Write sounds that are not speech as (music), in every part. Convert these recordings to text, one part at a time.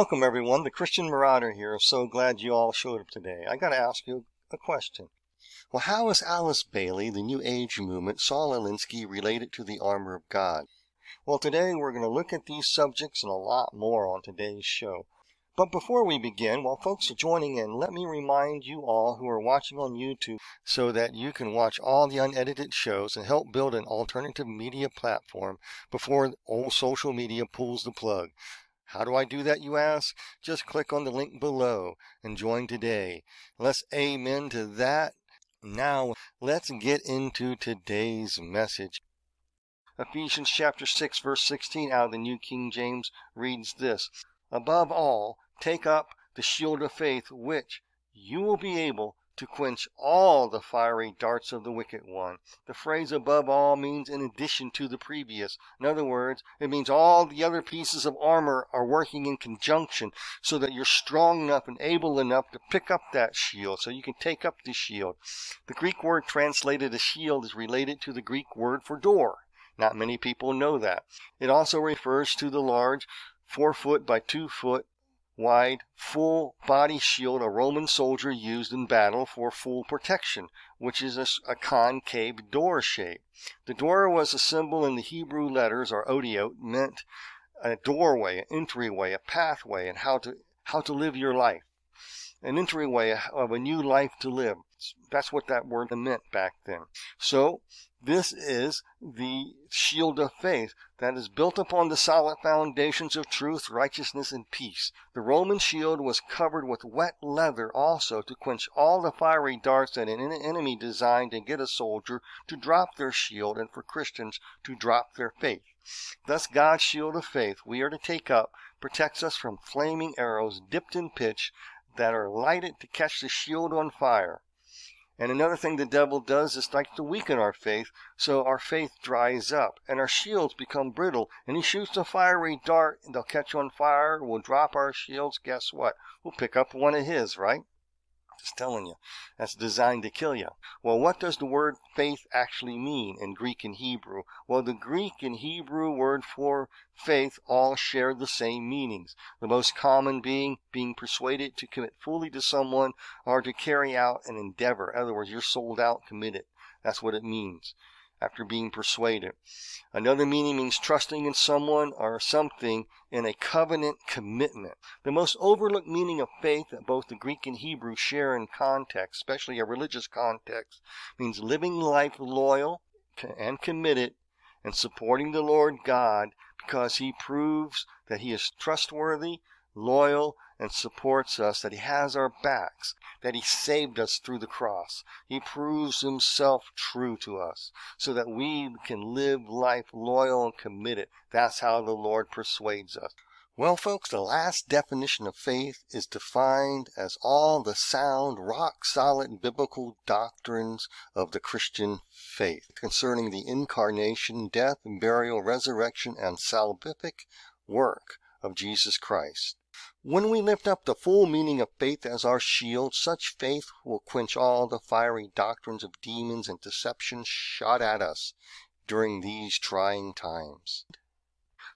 Welcome, everyone. The Christian Marauder here. So glad you all showed up today. I got to ask you a question. Well, how is Alice Bailey, the New Age movement, Saul Alinsky related to the armor of God? Well, today we're going to look at these subjects and a lot more on today's show. But before we begin, while folks are joining in, let me remind you all who are watching on YouTube so that you can watch all the unedited shows and help build an alternative media platform before old social media pulls the plug. How do I do that, you ask? Just click on the link below and join today. Let's amen to that. Now, let's get into today's message. Ephesians chapter 6 verse 16 out of the New King James reads this, Above all, take up the shield of faith, which you will be able to quench all the fiery darts of the wicked one. The phrase above all means in addition to the previous. In other words, it means all the other pieces of armor are working in conjunction so that you're strong enough and able enough to pick up that shield so you can take up the shield. The Greek word translated as shield is related to the Greek word for door. Not many people know that. It also refers to the large four foot by two foot wide, full body shield a Roman soldier used in battle for full protection, which is a, a, concave door shape. The door was a symbol in the Hebrew letters, or odiot, meant a doorway, an entryway, a pathway, and how to how to live your life, an entryway of a new life to live. That's what that word meant back then. So this is the shield of faith that is built upon the solid foundations of truth, righteousness, and peace. The Roman shield was covered with wet leather also to quench all the fiery darts that an enemy designed to get a soldier to drop their shield and for Christians to drop their faith. Thus God's shield of faith we are to take up protects us from flaming arrows dipped in pitch that are lighted to catch the shield on fire. And another thing the devil does is like to weaken our faith, so our faith dries up and our shields become brittle. And he shoots a fiery dart, they'll catch on fire, we'll drop our shields. Guess what? We'll pick up one of his, right? Just telling you. That's designed to kill you. Well, what does the word faith actually mean in Greek and Hebrew? Well, the Greek and Hebrew word for faith all share the same meanings. The most common being being persuaded to commit fully to someone or to carry out an endeavor. In other words, you're sold out, committed. That's what it means after being persuaded. Another meaning means trusting in someone or something in a covenant commitment. The most overlooked meaning of faith that both the Greek and Hebrew share in context, especially a religious context, means living life loyal and committed and supporting the Lord God because he proves that he is trustworthy, loyal, and supports us, that He has our backs, that He saved us through the cross. He proves Himself true to us so that we can live life loyal and committed. That's how the Lord persuades us. Well, folks, the last definition of faith is defined as all the sound, rock solid biblical doctrines of the Christian faith concerning the incarnation, death, burial, resurrection, and salvific work of Jesus Christ. When we lift up the full meaning of faith as our shield, such faith will quench all the fiery doctrines of demons and deception shot at us during these trying times.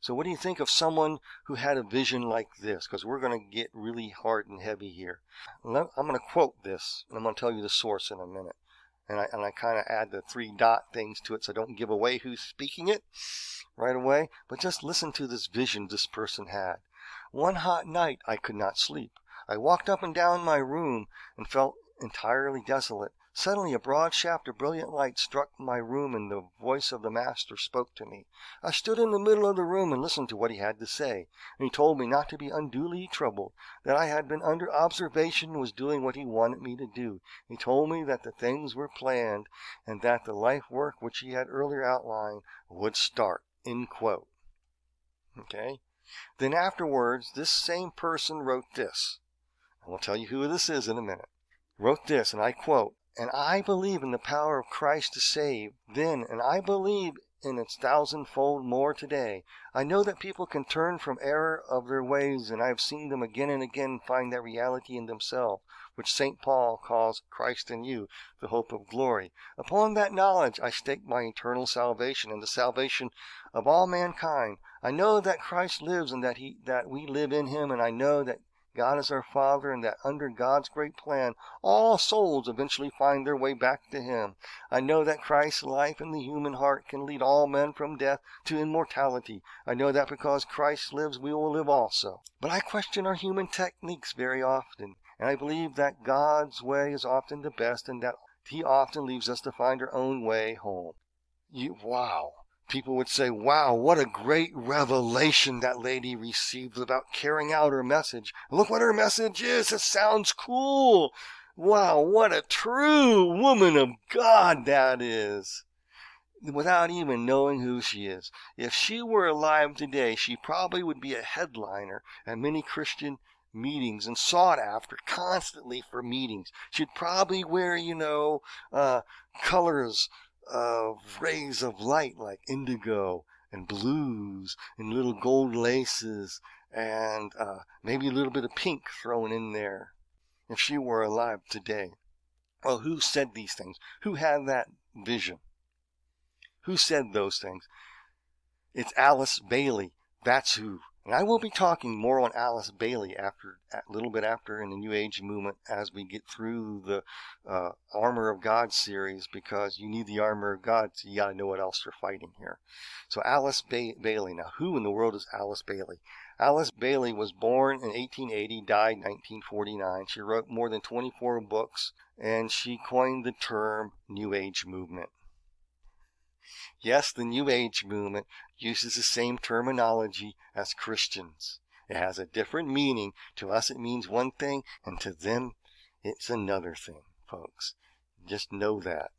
So, what do you think of someone who had a vision like this? Because we're going to get really hard and heavy here. I'm going to quote this, and I'm going to tell you the source in a minute. And I, and I kind of add the three dot things to it so I don't give away who's speaking it right away. But just listen to this vision this person had. One hot night I could not sleep. I walked up and down my room and felt entirely desolate. Suddenly a broad shaft of brilliant light struck my room and the voice of the master spoke to me. I stood in the middle of the room and listened to what he had to say. And he told me not to be unduly troubled, that I had been under observation and was doing what he wanted me to do. He told me that the things were planned and that the life work which he had earlier outlined would start. Okay? Then afterwards, this same person wrote this. I will tell you who this is in a minute. Wrote this, and I quote, And I believe in the power of Christ to save. Then, and I believe in its thousandfold more today. I know that people can turn from error of their ways, and I have seen them again and again find that reality in themselves, which St. Paul calls Christ in you, the hope of glory. Upon that knowledge I stake my eternal salvation and the salvation of all mankind. I know that Christ lives and that he that we live in him, and I know that God is our Father, and that under God's great plan, all souls eventually find their way back to Him. I know that Christ's life in the human heart can lead all men from death to immortality. I know that because Christ lives, we will live also. But I question our human techniques very often, and I believe that God's way is often the best, and that He often leaves us to find our own way home. You, wow people would say, wow, what a great revelation that lady received about carrying out her message. Look what her message is. It sounds cool. Wow, what a true woman of God that is. Without even knowing who she is. If she were alive today, she probably would be a headliner at many Christian meetings and sought after constantly for meetings. She'd probably wear, you know, uh, colors of rays of light like indigo and blues and little gold laces and uh, maybe a little bit of pink thrown in there if she were alive today. Well, who said these things? Who had that vision? Who said those things? It's Alice Bailey. That's who. And I will be talking more on Alice Bailey after a little bit after in the New Age movement as we get through the uh, Armor of God series because you need the armor of God, so you got to know what else you're fighting here. So Alice ba- Bailey. Now, who in the world is Alice Bailey? Alice Bailey was born in 1880, died 1949. She wrote more than 24 books, and she coined the term New Age movement. Yes, the New Age movement uses the same terminology as Christians. It has a different meaning. To us, it means one thing, and to them, it's another thing, folks. Just know that.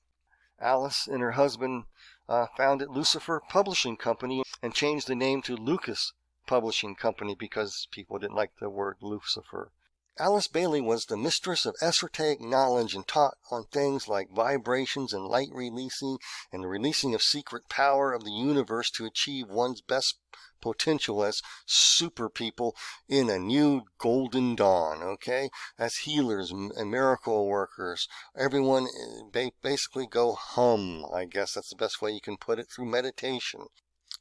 Alice and her husband uh, founded Lucifer Publishing Company and changed the name to Lucas Publishing Company because people didn't like the word Lucifer. Alice Bailey was the mistress of esoteric knowledge and taught on things like vibrations and light releasing and the releasing of secret power of the universe to achieve one's best potential as super people in a new golden dawn, okay? As healers and miracle workers. Everyone eh, basically go hum, I guess that's the best way you can put it, through meditation.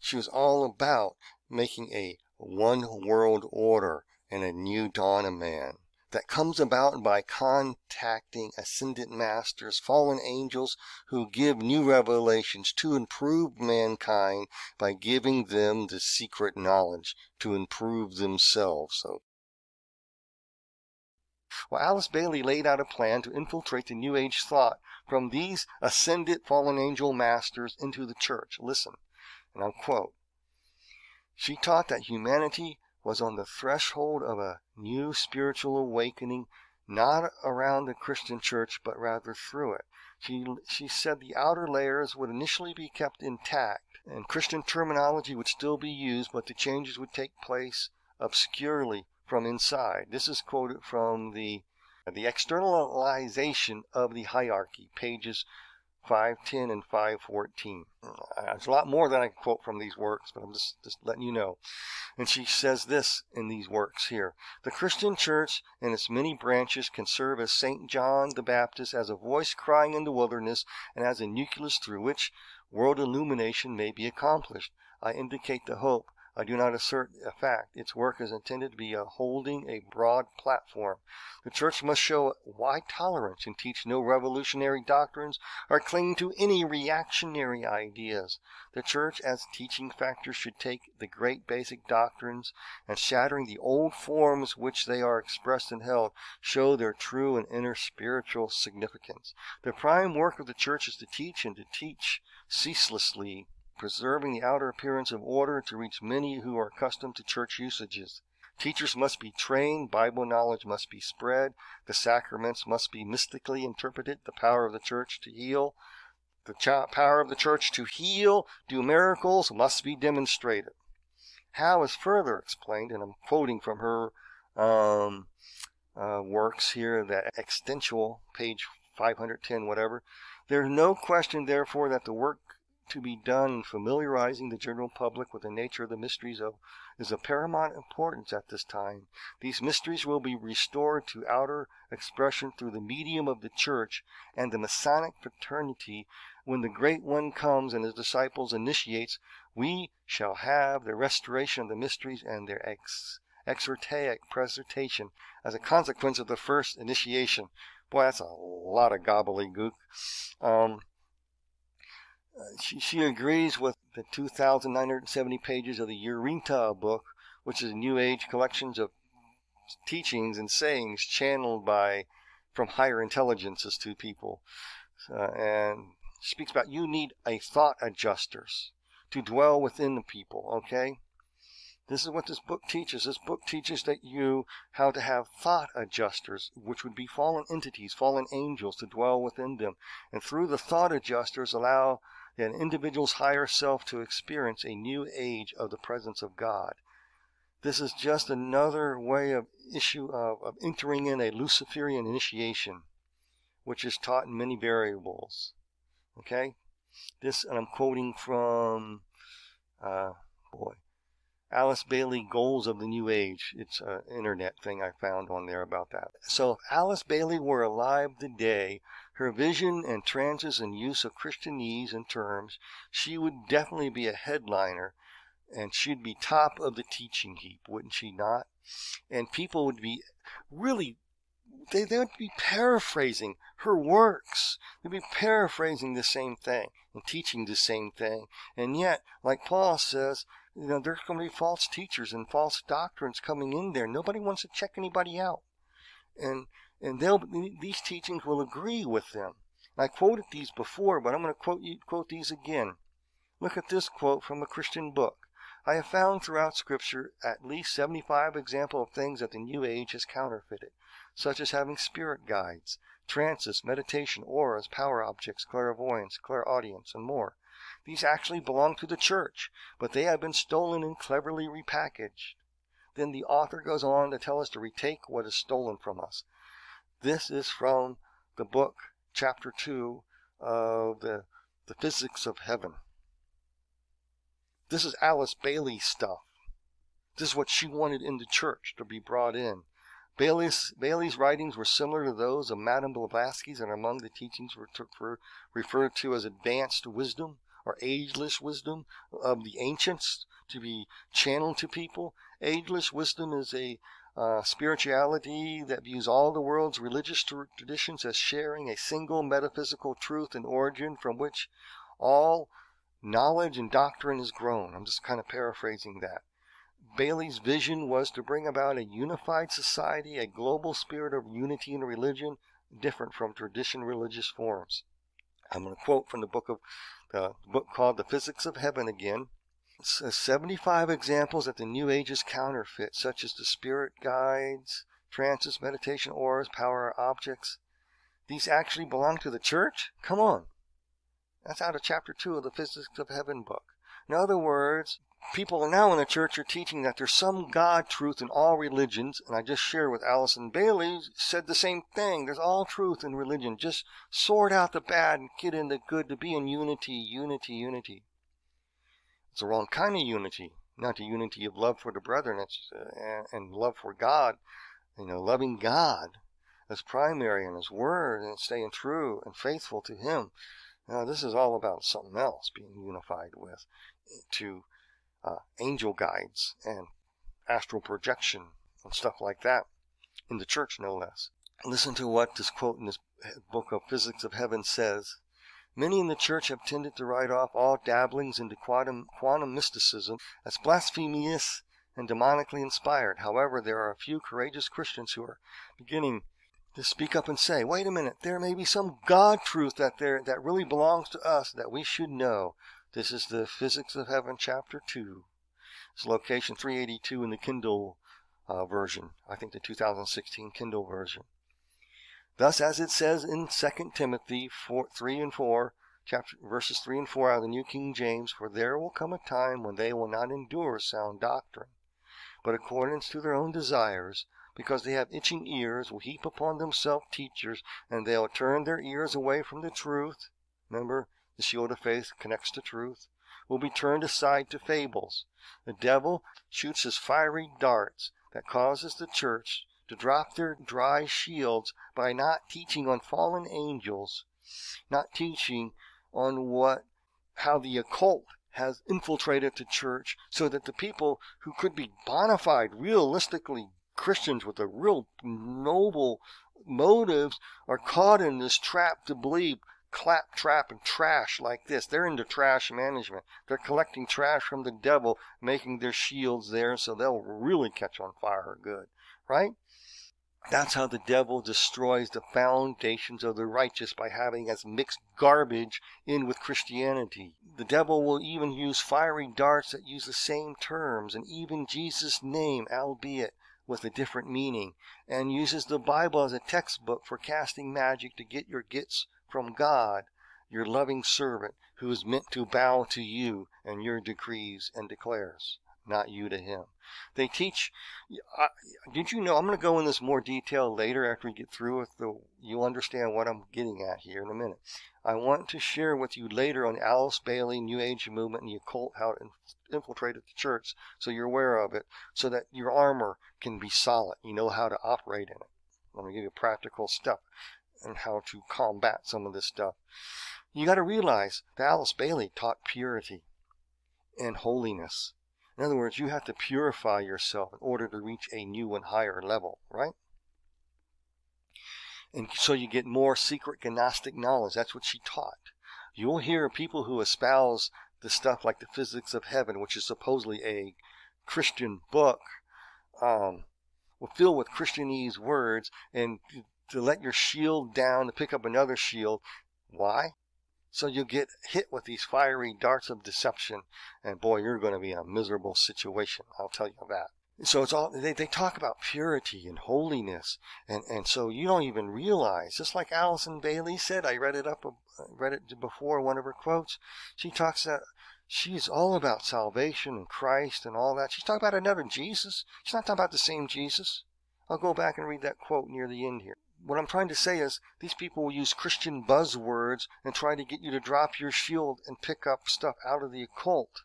She was all about making a one world order and a new dawn of man that comes about by contacting ascendant masters, fallen angels who give new revelations to improve mankind by giving them the secret knowledge to improve themselves. So well, Alice Bailey laid out a plan to infiltrate the New Age thought from these ascended fallen angel masters into the church. Listen, and I'll quote. She taught that humanity was on the threshold of a new spiritual awakening, not around the Christian church, but rather through it. She, she said the outer layers would initially be kept intact, and Christian terminology would still be used, but the changes would take place obscurely from inside. This is quoted from the the externalization of the hierarchy, pages 510 and 514. Uh, There's a lot more than I can quote from these works, but I'm just, just letting you know. And she says this in these works here. The Christian church and its many branches can serve as St. John the Baptist as a voice crying in the wilderness and as a nucleus through which world illumination may be accomplished. I indicate the hope I do not assert a fact. Its work is intended to be a holding a broad platform. The church must show wide tolerance and teach no revolutionary doctrines or cling to any reactionary ideas. The church as teaching factor should take the great basic doctrines and shattering the old forms which they are expressed and held, show their true and inner spiritual significance. The prime work of the church is to teach and to teach ceaselessly preserving the outer appearance of order to reach many who are accustomed to church usages. Teachers must be trained, Bible knowledge must be spread, the sacraments must be mystically interpreted, the power of the church to heal, the power of the church to heal, do miracles must be demonstrated. How is further explained, and I'm quoting from her um, uh, works here, that extensual, page 510, whatever. There's no question, therefore, that the work to be done in familiarizing the general public with the nature of the mysteries of is of paramount importance at this time. These mysteries will be restored to outer expression through the medium of the church and the Masonic fraternity. When the Great One comes and his disciples initiates, we shall have the restoration of the mysteries and their ex- exoteric presentation as a consequence of the first initiation. Boy, that's a lot of gobbledygook. Um, she, she agrees with the 2,970 pages of the Urantia book, which is a New Age collections of teachings and sayings channeled by from higher intelligences to people. Uh, and speaks about you need a thought adjusters to dwell within the people, okay? This is what this book teaches. This book teaches that you how to have thought adjusters, which would be fallen entities, fallen angels to dwell within them. And through the thought adjusters allow an individual's higher self to experience a new age of the presence of God. This is just another way of issue of, of entering in a Luciferian initiation, which is taught in many variables. Okay? This, and I'm quoting from, uh, boy, Alice Bailey Goals of the New Age. It's an internet thing I found on there about that. So if Alice Bailey were alive today, her vision and trances and use of Christianese and terms, she would definitely be a headliner and she'd be top of the teaching heap, wouldn't she not? And people would be really they, they would be paraphrasing her works. They'd be paraphrasing the same thing and teaching the same thing. And yet, like Paul says, you know, there's going to be false teachers and false doctrines coming in there. Nobody wants to check anybody out. And, and they'll, these teachings will agree with them. I quoted these before, but I'm going to quote, you, quote these again. Look at this quote from a Christian book. I have found throughout Scripture at least 75 examples of things that the New Age has counterfeited, such as having spirit guides, trances, meditation, auras, power objects, clairvoyance, clairaudience, and more. These actually belong to the church, but they have been stolen and cleverly repackaged. Then the author goes on to tell us to retake what is stolen from us. This is from the book, chapter 2 of the, the Physics of Heaven. This is Alice Bailey stuff. This is what she wanted in the church to be brought in. Bailey's, Bailey's writings were similar to those of Madame Blavatsky's and among the teachings were referred to as advanced wisdom or ageless wisdom of the ancients to be channeled to people. Ageless wisdom is a uh, spirituality that views all the world's religious traditions as sharing a single metaphysical truth and origin from which all knowledge and doctrine is grown. I'm just kind of paraphrasing that. Bailey's vision was to bring about a unified society, a global spirit of unity in religion, different from traditional religious forms. I'm going to quote from the book of the book called The Physics of Heaven again. It says 75 examples that the New Age is counterfeit, such as the spirit guides, trances, meditation auras, power objects. These actually belong to the church? Come on. That's out of chapter 2 of the Physics of Heaven book. In other words, people now in the church are teaching that there's some God truth in all religions, and I just shared with Allison Bailey, said the same thing. There's all truth in religion. Just sort out the bad and get in the good to be in unity, unity, unity. It's the wrong kind of unity, not the unity of love for the brethren uh, and love for God, you know, loving God as primary and His Word and staying true and faithful to Him. Now, this is all about something else being unified with, to uh, angel guides and astral projection and stuff like that in the church, no less. Listen to what this quote in this book of Physics of Heaven says. Many in the church have tended to write off all dabblings into quantum, quantum mysticism as blasphemous and demonically inspired. However, there are a few courageous Christians who are beginning to speak up and say, wait a minute, there may be some God truth that there that really belongs to us that we should know. This is the Physics of Heaven, Chapter 2. It's location 382 in the Kindle uh, version. I think the 2016 Kindle version. Thus, as it says in 2 Timothy 4, 3 and 4, chapter, verses 3 and 4 out of the New King James, For there will come a time when they will not endure sound doctrine, but according to their own desires, because they have itching ears, will heap upon themselves teachers, and they'll turn their ears away from the truth. Remember, the shield of faith connects to truth, will be turned aside to fables. The devil shoots his fiery darts that causes the church to drop their dry shields by not teaching on fallen angels, not teaching on what how the occult has infiltrated the church so that the people who could be bona fide, realistically Christians with a real noble motives are caught in this trap to believe clap trap and trash like this. They're into trash management. They're collecting trash from the devil, making their shields there so they'll really catch on fire good, right? That's how the devil destroys the foundations of the righteous by having us mix garbage in with Christianity. The devil will even use fiery darts that use the same terms and even Jesus' name, albeit with a different meaning, and uses the Bible as a textbook for casting magic to get your gets from God, your loving servant, who is meant to bow to you and your decrees and declares not you to him. They teach. Uh, did you know? I'm going to go in this more detail later after we get through with the. You'll understand what I'm getting at here in a minute. I want to share with you later on Alice Bailey, New Age movement, and the occult, how it infiltrated the church, so you're aware of it, so that your armor can be solid. You know how to operate in it. I'm going to give you practical stuff and how to combat some of this stuff. You got to realize that Alice Bailey taught purity and holiness in other words, you have to purify yourself in order to reach a new and higher level, right? And so you get more secret Gnostic knowledge. That's what she taught. You'll hear people who espouse the stuff like the physics of heaven, which is supposedly a Christian book, um, filled with Christianese words, and to let your shield down to pick up another shield. Why? So you get hit with these fiery darts of deception, and boy, you're going to be in a miserable situation. I'll tell you that. So it's all they, they talk about purity and holiness, and and so you don't even realize. Just like Allison Bailey said, I read it up, uh, read it before one of her quotes. She talks that she's all about salvation and Christ and all that. She's talking about another Jesus. She's not talking about the same Jesus. I'll go back and read that quote near the end here what I'm trying to say is these people will use Christian buzzwords and try to get you to drop your shield and pick up stuff out of the occult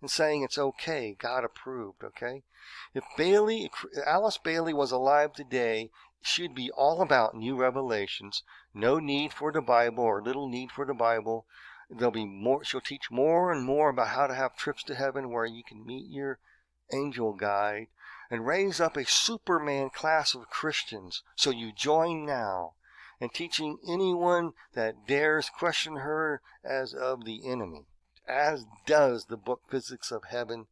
and saying it's okay, God approved, okay? If Bailey, Alice Bailey was alive today, she'd be all about new revelations, no need for the Bible or little need for the Bible. There'll be more, she'll teach more and more about how to have trips to heaven where you can meet your angel guide and raise up a Superman class of Christians. So you join now in teaching anyone that dares question her as of the enemy, as does the book Physics of Heaven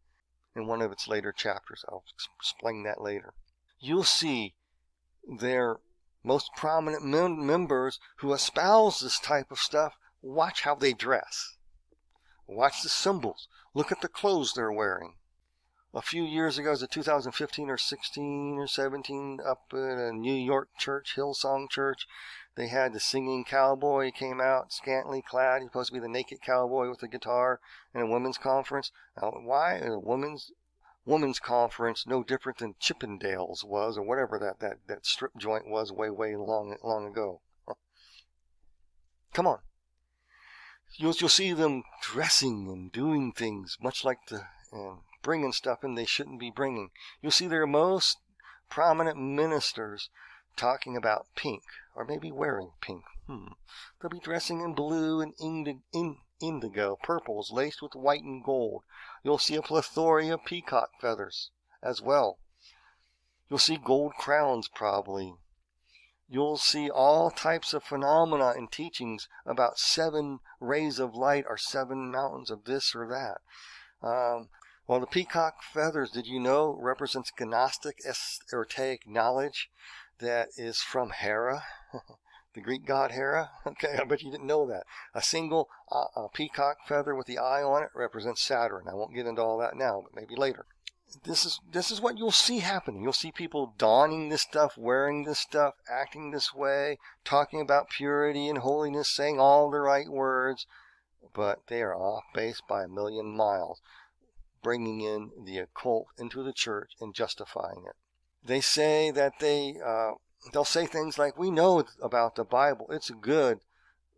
in one of its later chapters. I'll explain that later. You'll see their most prominent mem- members who espouse this type of stuff. Watch how they dress. Watch the symbols. Look at the clothes they're wearing a few years ago, was it 2015 or 16 or 17, up at a New York church, Hillsong Church. They had the singing cowboy came out, scantily clad. He's supposed to be the naked cowboy with a guitar in a women's conference. Now, why a women's women's conference no different than Chippendales was, or whatever that, that, that strip joint was way, way long, long ago? Come on. You'll, you'll see them dressing and doing things much like the, and bringing stuff in they shouldn't be bringing. You'll see their most prominent ministers talking about pink, or maybe wearing pink. Hmm. They'll be dressing in blue and indigo, purples laced with white and gold. You'll see a plethora of peacock feathers as well. You'll see gold crowns probably. You'll see all types of phenomena and teachings about seven rays of light or seven mountains of this or that. Um, well, the peacock feathers, did you know, represents Gnostic esoteric knowledge that is from Hera, (laughs) the Greek god Hera. (laughs) Okay, I bet you didn't know that. A single uh, peacock feather with the eye on it represents Saturn. I won't get into all that now, but maybe later. This is this is what you'll see happening. You'll see people donning this stuff, wearing this stuff, acting this way, talking about purity and holiness, saying all the right words, but they are off base by a million miles bringing in the occult into the church and justifying it. They say that they uh, they'll say things like, "We know about the Bible; it's good,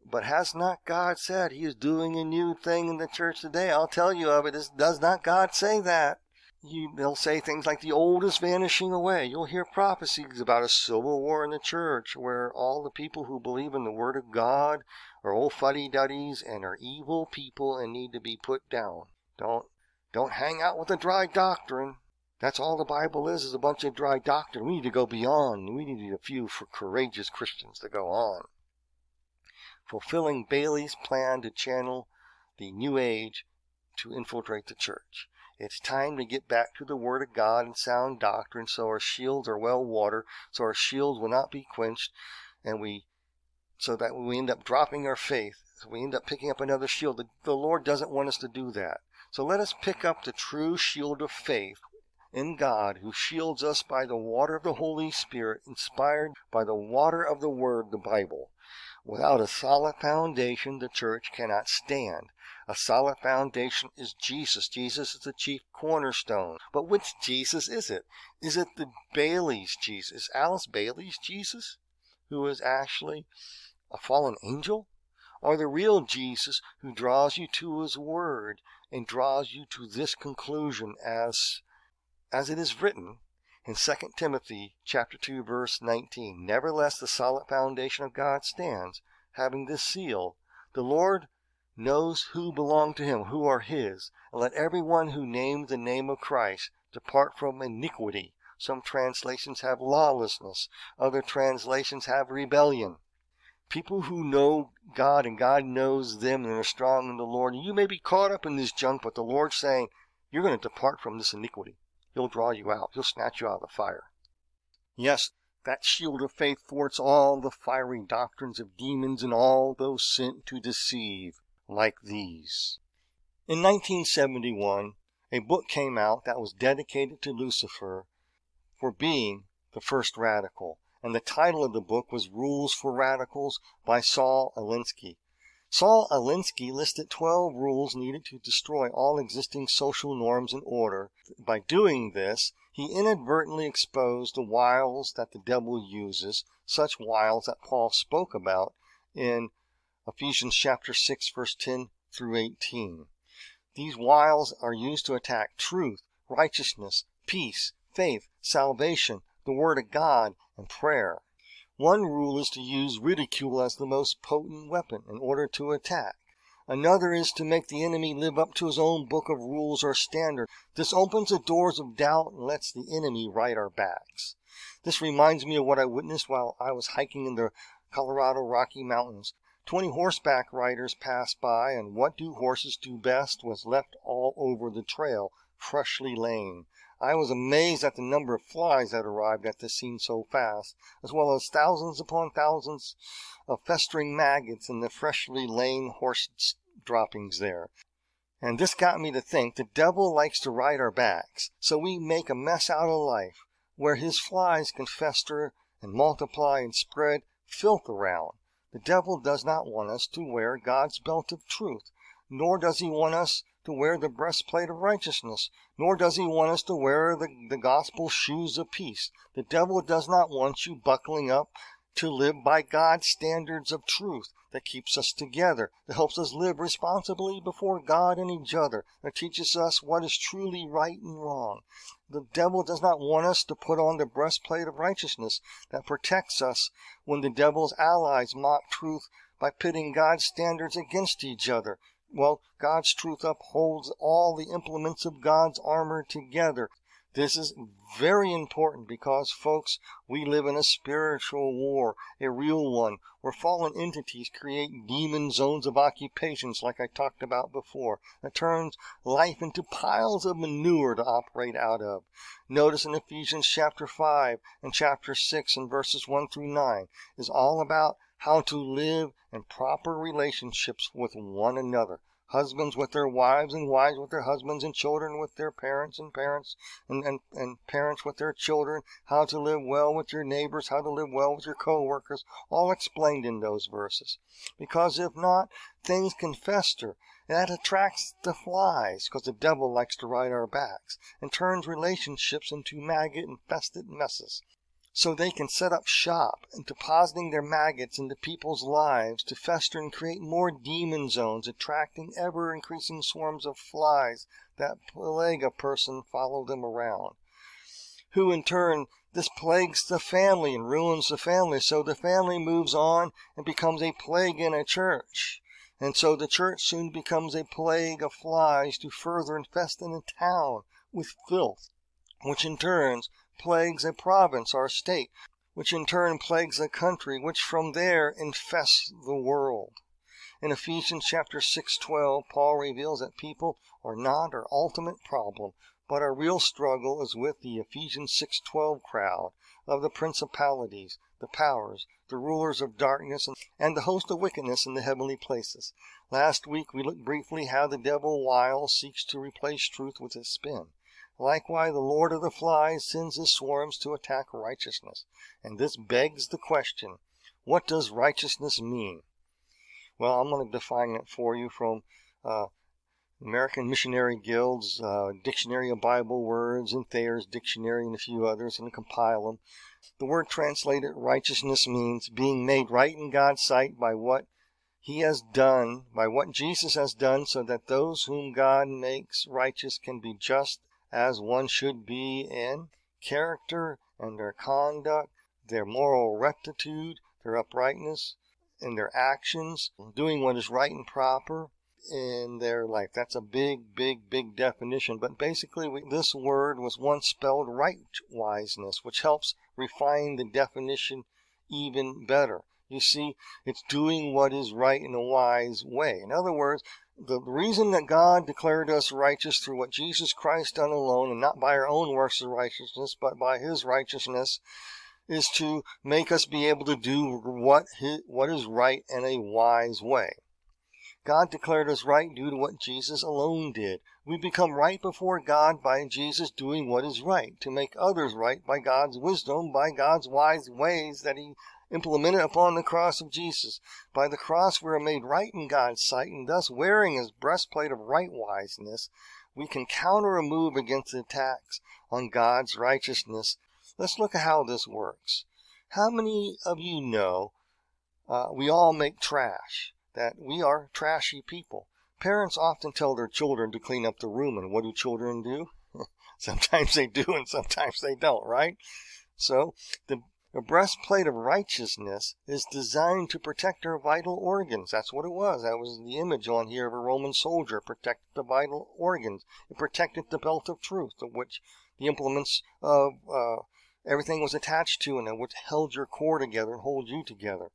But has not God said He is doing a new thing in the church today? I'll tell you of it. Does not God say that? You, they'll say things like the old is vanishing away. You'll hear prophecies about a civil war in the church where all the people who believe in the Word of God are old fuddy duddies and are evil people and need to be put down. Don't don't hang out with the dry doctrine. That's all the Bible is, is a bunch of dry doctrine. We need to go beyond. We need a few for courageous Christians to go on. Fulfilling Bailey's plan to channel the New Age to infiltrate the church. It's time to get back to the Word of God and sound doctrine so our shields are well watered, so our shields will not be quenched, and we so that we end up dropping our faith, so we end up picking up another shield. The, the Lord doesn't want us to do that. So let us pick up the true shield of faith in God who shields us by the water of the Holy Spirit, inspired by the water of the Word, the Bible. Without a solid foundation, the church cannot stand. A solid foundation is Jesus. Jesus is the chief cornerstone. But which Jesus is it? Is it the Bailey's Jesus? Is Alice Bailey's Jesus, who is actually a fallen angel? Or the real Jesus who draws you to his word and draws you to this conclusion as as it is written in 2 Timothy chapter 2 verse 19 nevertheless the solid foundation of God stands having this seal the Lord knows who belong to him, who are his. And let everyone who names the name of Christ depart from iniquity. Some translations have lawlessness, other translations have rebellion. People who know God and God knows them and are strong in the Lord. And you may be caught up in this junk, but the Lord's saying, You're going to depart from this iniquity. He'll draw you out, He'll snatch you out of the fire. Yes, that shield of faith thwarts all the fiery doctrines of demons and all those sent to deceive like these. In 1971, a book came out that was dedicated to Lucifer for being the first radical, and the title of the book was Rules for Radicals by Saul Alinsky. Saul Alinsky listed 12 rules needed to destroy all existing social norms and order. By doing this, he inadvertently exposed the wiles that the devil uses, such wiles that Paul spoke about in Ephesians chapter 6 verse 10 through 18. These wiles are used to attack truth, righteousness, peace, faith, salvation, the word of God, and prayer. One rule is to use ridicule as the most potent weapon in order to attack. Another is to make the enemy live up to his own book of rules or standard. This opens the doors of doubt and lets the enemy ride our backs. This reminds me of what I witnessed while I was hiking in the Colorado Rocky Mountains. Twenty horseback riders passed by, and what do horses do best was left all over the trail, freshly laid. I was amazed at the number of flies that arrived at the scene so fast, as well as thousands upon thousands of festering maggots in the freshly laid horse droppings there. And this got me to think the devil likes to ride our backs, so we make a mess out of life, where his flies can fester and multiply and spread filth around. The devil does not want us to wear God's belt of truth, nor does he want us to wear the breastplate of righteousness, nor does he want us to wear the, the gospel shoes of peace. The devil does not want you buckling up to live by God's standards of truth that keeps us together, that helps us live responsibly before God and each other, that teaches us what is truly right and wrong. The devil does not want us to put on the breastplate of righteousness that protects us when the devil's allies mock truth by pitting God's standards against each other. Well, God's truth upholds all the implements of God's armor together. This is very important because, folks, we live in a spiritual war, a real one, where fallen entities create demon zones of occupations, like I talked about before, that turns life into piles of manure to operate out of. Notice in Ephesians chapter 5 and chapter 6 and verses 1 through 9 is all about how to live in proper relationships with one another husbands with their wives and wives with their husbands and children with their parents and parents and, and, and parents with their children, how to live well with your neighbors, how to live well with your co-workers, all explained in those verses. Because if not, things can fester. That attracts the flies, because the devil likes to ride our backs, and turns relationships into maggot infested messes. So they can set up shop and depositing their maggots into people's lives to fester and create more demon zones, attracting ever increasing swarms of flies that plague a person follow them around. Who in turn this plagues the family and ruins the family, so the family moves on and becomes a plague in a church. And so the church soon becomes a plague of flies to further infest in a town with filth, which in turn plagues a province or state, which in turn plagues a country, which from there infests the world. In Ephesians chapter 6:12, Paul reveals that people are not our ultimate problem, but our real struggle is with the Ephesians 6:12 crowd of the principalities, the powers, the rulers of darkness, and the host of wickedness in the heavenly places. Last week we looked briefly how the devil while seeks to replace truth with his spin. Likewise, the Lord of the Flies sends his swarms to attack righteousness. And this begs the question, what does righteousness mean? Well, I'm going to define it for you from uh, American Missionary Guild's uh, Dictionary of Bible Words and Thayer's Dictionary and a few others and compile them. The word translated righteousness means being made right in God's sight by what he has done, by what Jesus has done, so that those whom God makes righteous can be just as one should be in character and their conduct, their moral rectitude, their uprightness, in their actions, doing what is right and proper in their life. That's a big, big, big definition. But basically, we, this word was once spelled right wiseness, which helps refine the definition even better. You see, it's doing what is right in a wise way. In other words, the reason that God declared us righteous through what Jesus Christ done alone and not by our own works of righteousness, but by his righteousness, is to make us be able to do what, his, what is right in a wise way. God declared us right due to what Jesus alone did. We become right before God by Jesus doing what is right, to make others right by God's wisdom, by God's wise ways that He implemented upon the cross of Jesus. By the cross we are made right in God's sight, and thus wearing his breastplate of right wiseness, we can counter a move against the attacks on God's righteousness. Let's look at how this works. How many of you know uh, we all make trash, that we are trashy people? Parents often tell their children to clean up the room, and what do children do? (laughs) sometimes they do and sometimes they don't, right? So the a breastplate of righteousness is designed to protect our vital organs. That's what it was. That was the image on here of a Roman soldier. protected the vital organs. It protected the belt of truth, of which the implements of uh, everything was attached to, and which held your core together and hold you together.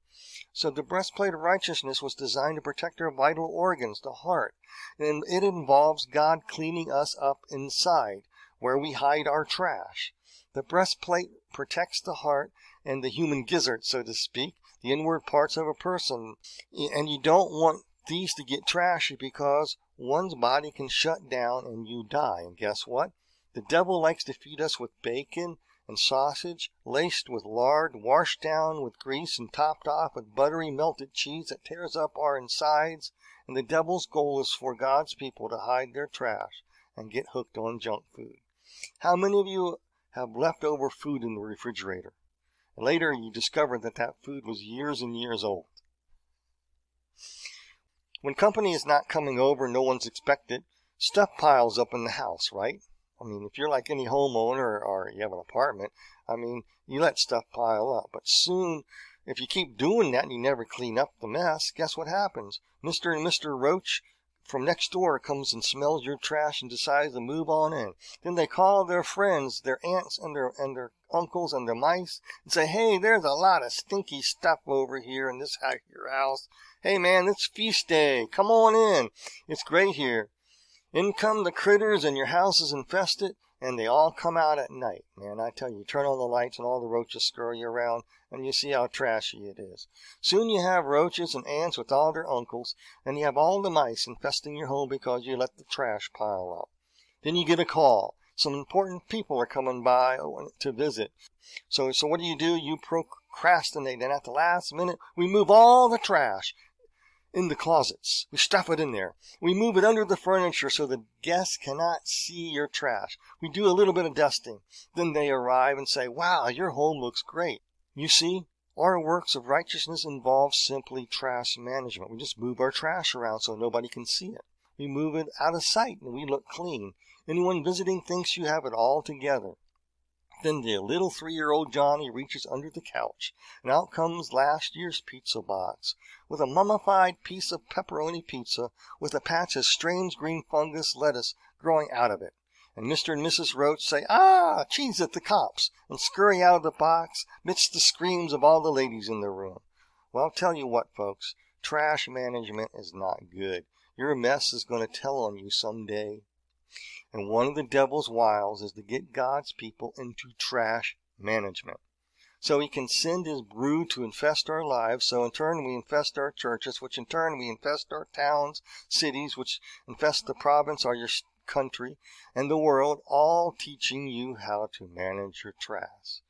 So the breastplate of righteousness was designed to protect our vital organs, the heart, and it involves God cleaning us up inside, where we hide our trash. The breastplate protects the heart and the human gizzard, so to speak, the inward parts of a person. And you don't want these to get trashy because one's body can shut down and you die. And guess what? The devil likes to feed us with bacon and sausage, laced with lard, washed down with grease, and topped off with buttery melted cheese that tears up our insides. And the devil's goal is for God's people to hide their trash and get hooked on junk food. How many of you have leftover food in the refrigerator? Later, you discover that that food was years and years old. When company is not coming over, no one's expected, stuff piles up in the house, right? I mean, if you're like any homeowner or you have an apartment, I mean, you let stuff pile up. But soon, if you keep doing that and you never clean up the mess, guess what happens? Mr. and Mr. Roach from next door comes and smells your trash and decides to move on in. Then they call their friends, their aunts and their and their uncles and the mice, and say, "Hey, there's a lot of stinky stuff over here in this your house. Hey, man, it's feast day. Come on in. It's great here." In come the critters, and your house is infested and they all come out at night. Man, I tell you, you turn on the lights and all the roaches scurry around, and you see how trashy it is. Soon you have roaches and ants with all their uncles, and you have all the mice infesting your home because you let the trash pile up. Then you get a call. Some important people are coming by to visit. So, so what do you do? You procrastinate, and at the last minute, we move all the trash in the closets. We stuff it in there. We move it under the furniture so the guests cannot see your trash. We do a little bit of dusting. Then they arrive and say, Wow, your home looks great. You see, our works of righteousness involve simply trash management. We just move our trash around so nobody can see it. We move it out of sight and we look clean. Anyone visiting thinks you have it all together. Then the little three year old Johnny reaches under the couch, and out comes last year's pizza box, with a mummified piece of pepperoni pizza with a patch of strange green fungus lettuce growing out of it. And Mr. and Mrs. Roach say, Ah, cheese at the cops, and scurry out of the box midst the screams of all the ladies in the room. Well, I'll tell you what, folks, trash management is not good. Your mess is going to tell on you some day. And one of the devil's wiles is to get God's people into trash management. So he can send his brood to infest our lives, so in turn we infest our churches, which in turn we infest our towns, cities, which infest the province or your country, and the world, all teaching you how to manage your trash.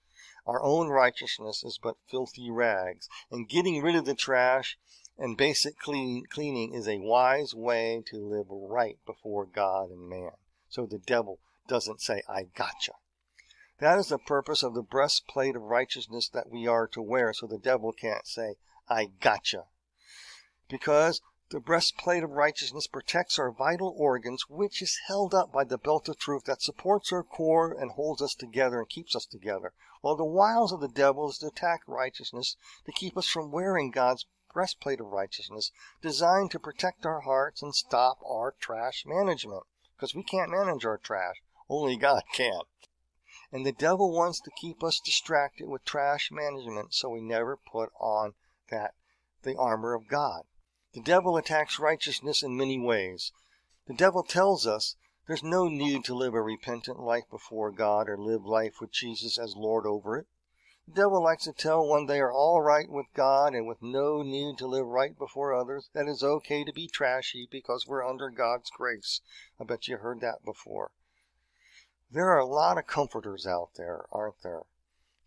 Our own righteousness is but filthy rags, and getting rid of the trash and basic clean, cleaning is a wise way to live right before God and man so the devil doesn't say, I gotcha. That is the purpose of the breastplate of righteousness that we are to wear, so the devil can't say, I gotcha. Because the breastplate of righteousness protects our vital organs, which is held up by the belt of truth that supports our core and holds us together and keeps us together. While the wiles of the devil is to attack righteousness to keep us from wearing God's breastplate of righteousness, designed to protect our hearts and stop our trash management because we can't manage our trash. Only God can. And the devil wants to keep us distracted with trash management so we never put on that the armor of God. The devil attacks righteousness in many ways. The devil tells us there's no need to live a repentant life before God or live life with Jesus as Lord over it. Devil likes to tell one they are all right with God and with no need to live right before others, that it's okay to be trashy because we're under God's grace. I bet you heard that before. There are a lot of comforters out there, aren't there?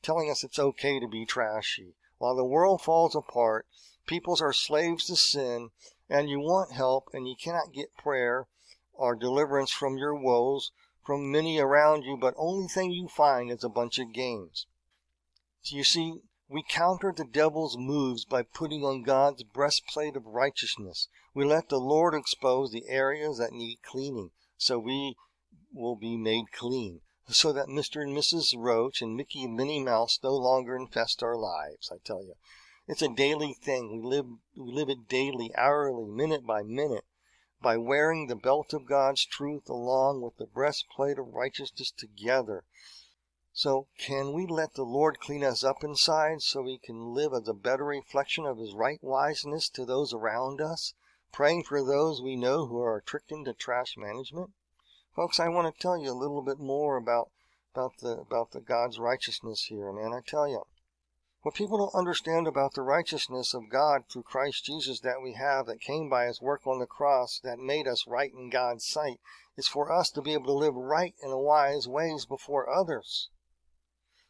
Telling us it's okay to be trashy. While the world falls apart, peoples are slaves to sin, and you want help and you cannot get prayer or deliverance from your woes from many around you, but only thing you find is a bunch of games. You see, we counter the devil's moves by putting on God's breastplate of righteousness. We let the Lord expose the areas that need cleaning, so we will be made clean, so that Mr. and Mrs. Roach and Mickey and Minnie Mouse no longer infest our lives. I tell you, it's a daily thing. We live we live it daily, hourly, minute by minute, by wearing the belt of God's truth along with the breastplate of righteousness together. So, can we let the Lord clean us up inside so we can live as a better reflection of His right wiseness to those around us, praying for those we know who are tricked into trash management? Folks, I want to tell you a little bit more about about the about the God's righteousness here, man. I tell you, what people don't understand about the righteousness of God through Christ Jesus that we have, that came by His work on the cross, that made us right in God's sight, is for us to be able to live right in wise ways before others.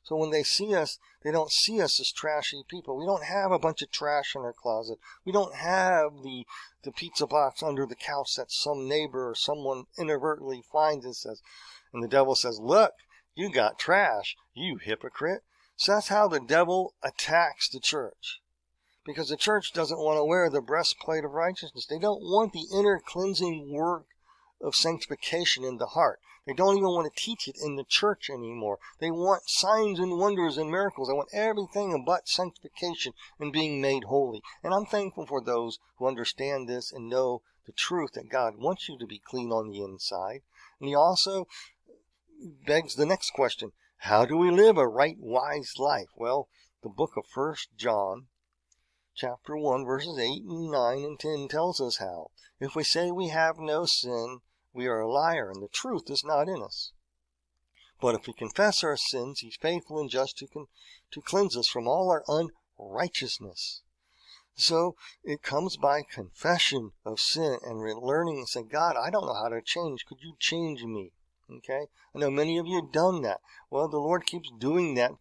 So when they see us, they don't see us as trashy people. We don't have a bunch of trash in our closet. We don't have the the pizza box under the couch that some neighbor or someone inadvertently finds and says, and the devil says, "Look, you got trash, you hypocrite." So that's how the devil attacks the church. Because the church doesn't want to wear the breastplate of righteousness. They don't want the inner cleansing work of sanctification in the heart. They don't even want to teach it in the church anymore. They want signs and wonders and miracles. They want everything but sanctification and being made holy. And I'm thankful for those who understand this and know the truth that God wants you to be clean on the inside. And He also begs the next question How do we live a right, wise life? Well, the book of First John chapter 1 verses 8 and 9 and 10 tells us how. If we say we have no sin, we are a liar and the truth is not in us. But if we confess our sins, he's faithful and just to, con- to cleanse us from all our unrighteousness. So it comes by confession of sin and learning and saying, God, I don't know how to change. Could you change me? Okay? I know many of you have done that. Well, the Lord keeps doing that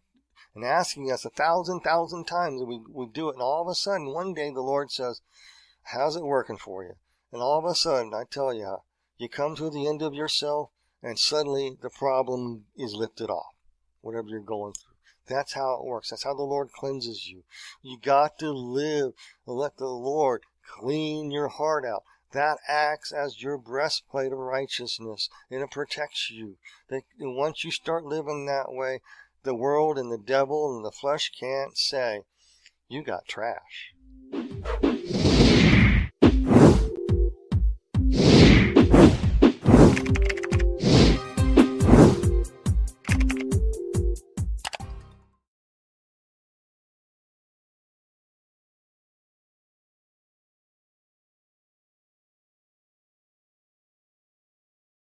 and asking us a thousand, thousand times, and we, we do it. And all of a sudden, one day the Lord says, How's it working for you? And all of a sudden, I tell you, you come to the end of yourself and suddenly the problem is lifted off, whatever you're going through. That's how it works. That's how the Lord cleanses you. You got to live and let the Lord clean your heart out. That acts as your breastplate of righteousness and it protects you. That once you start living that way, the world and the devil and the flesh can't say, you got trash.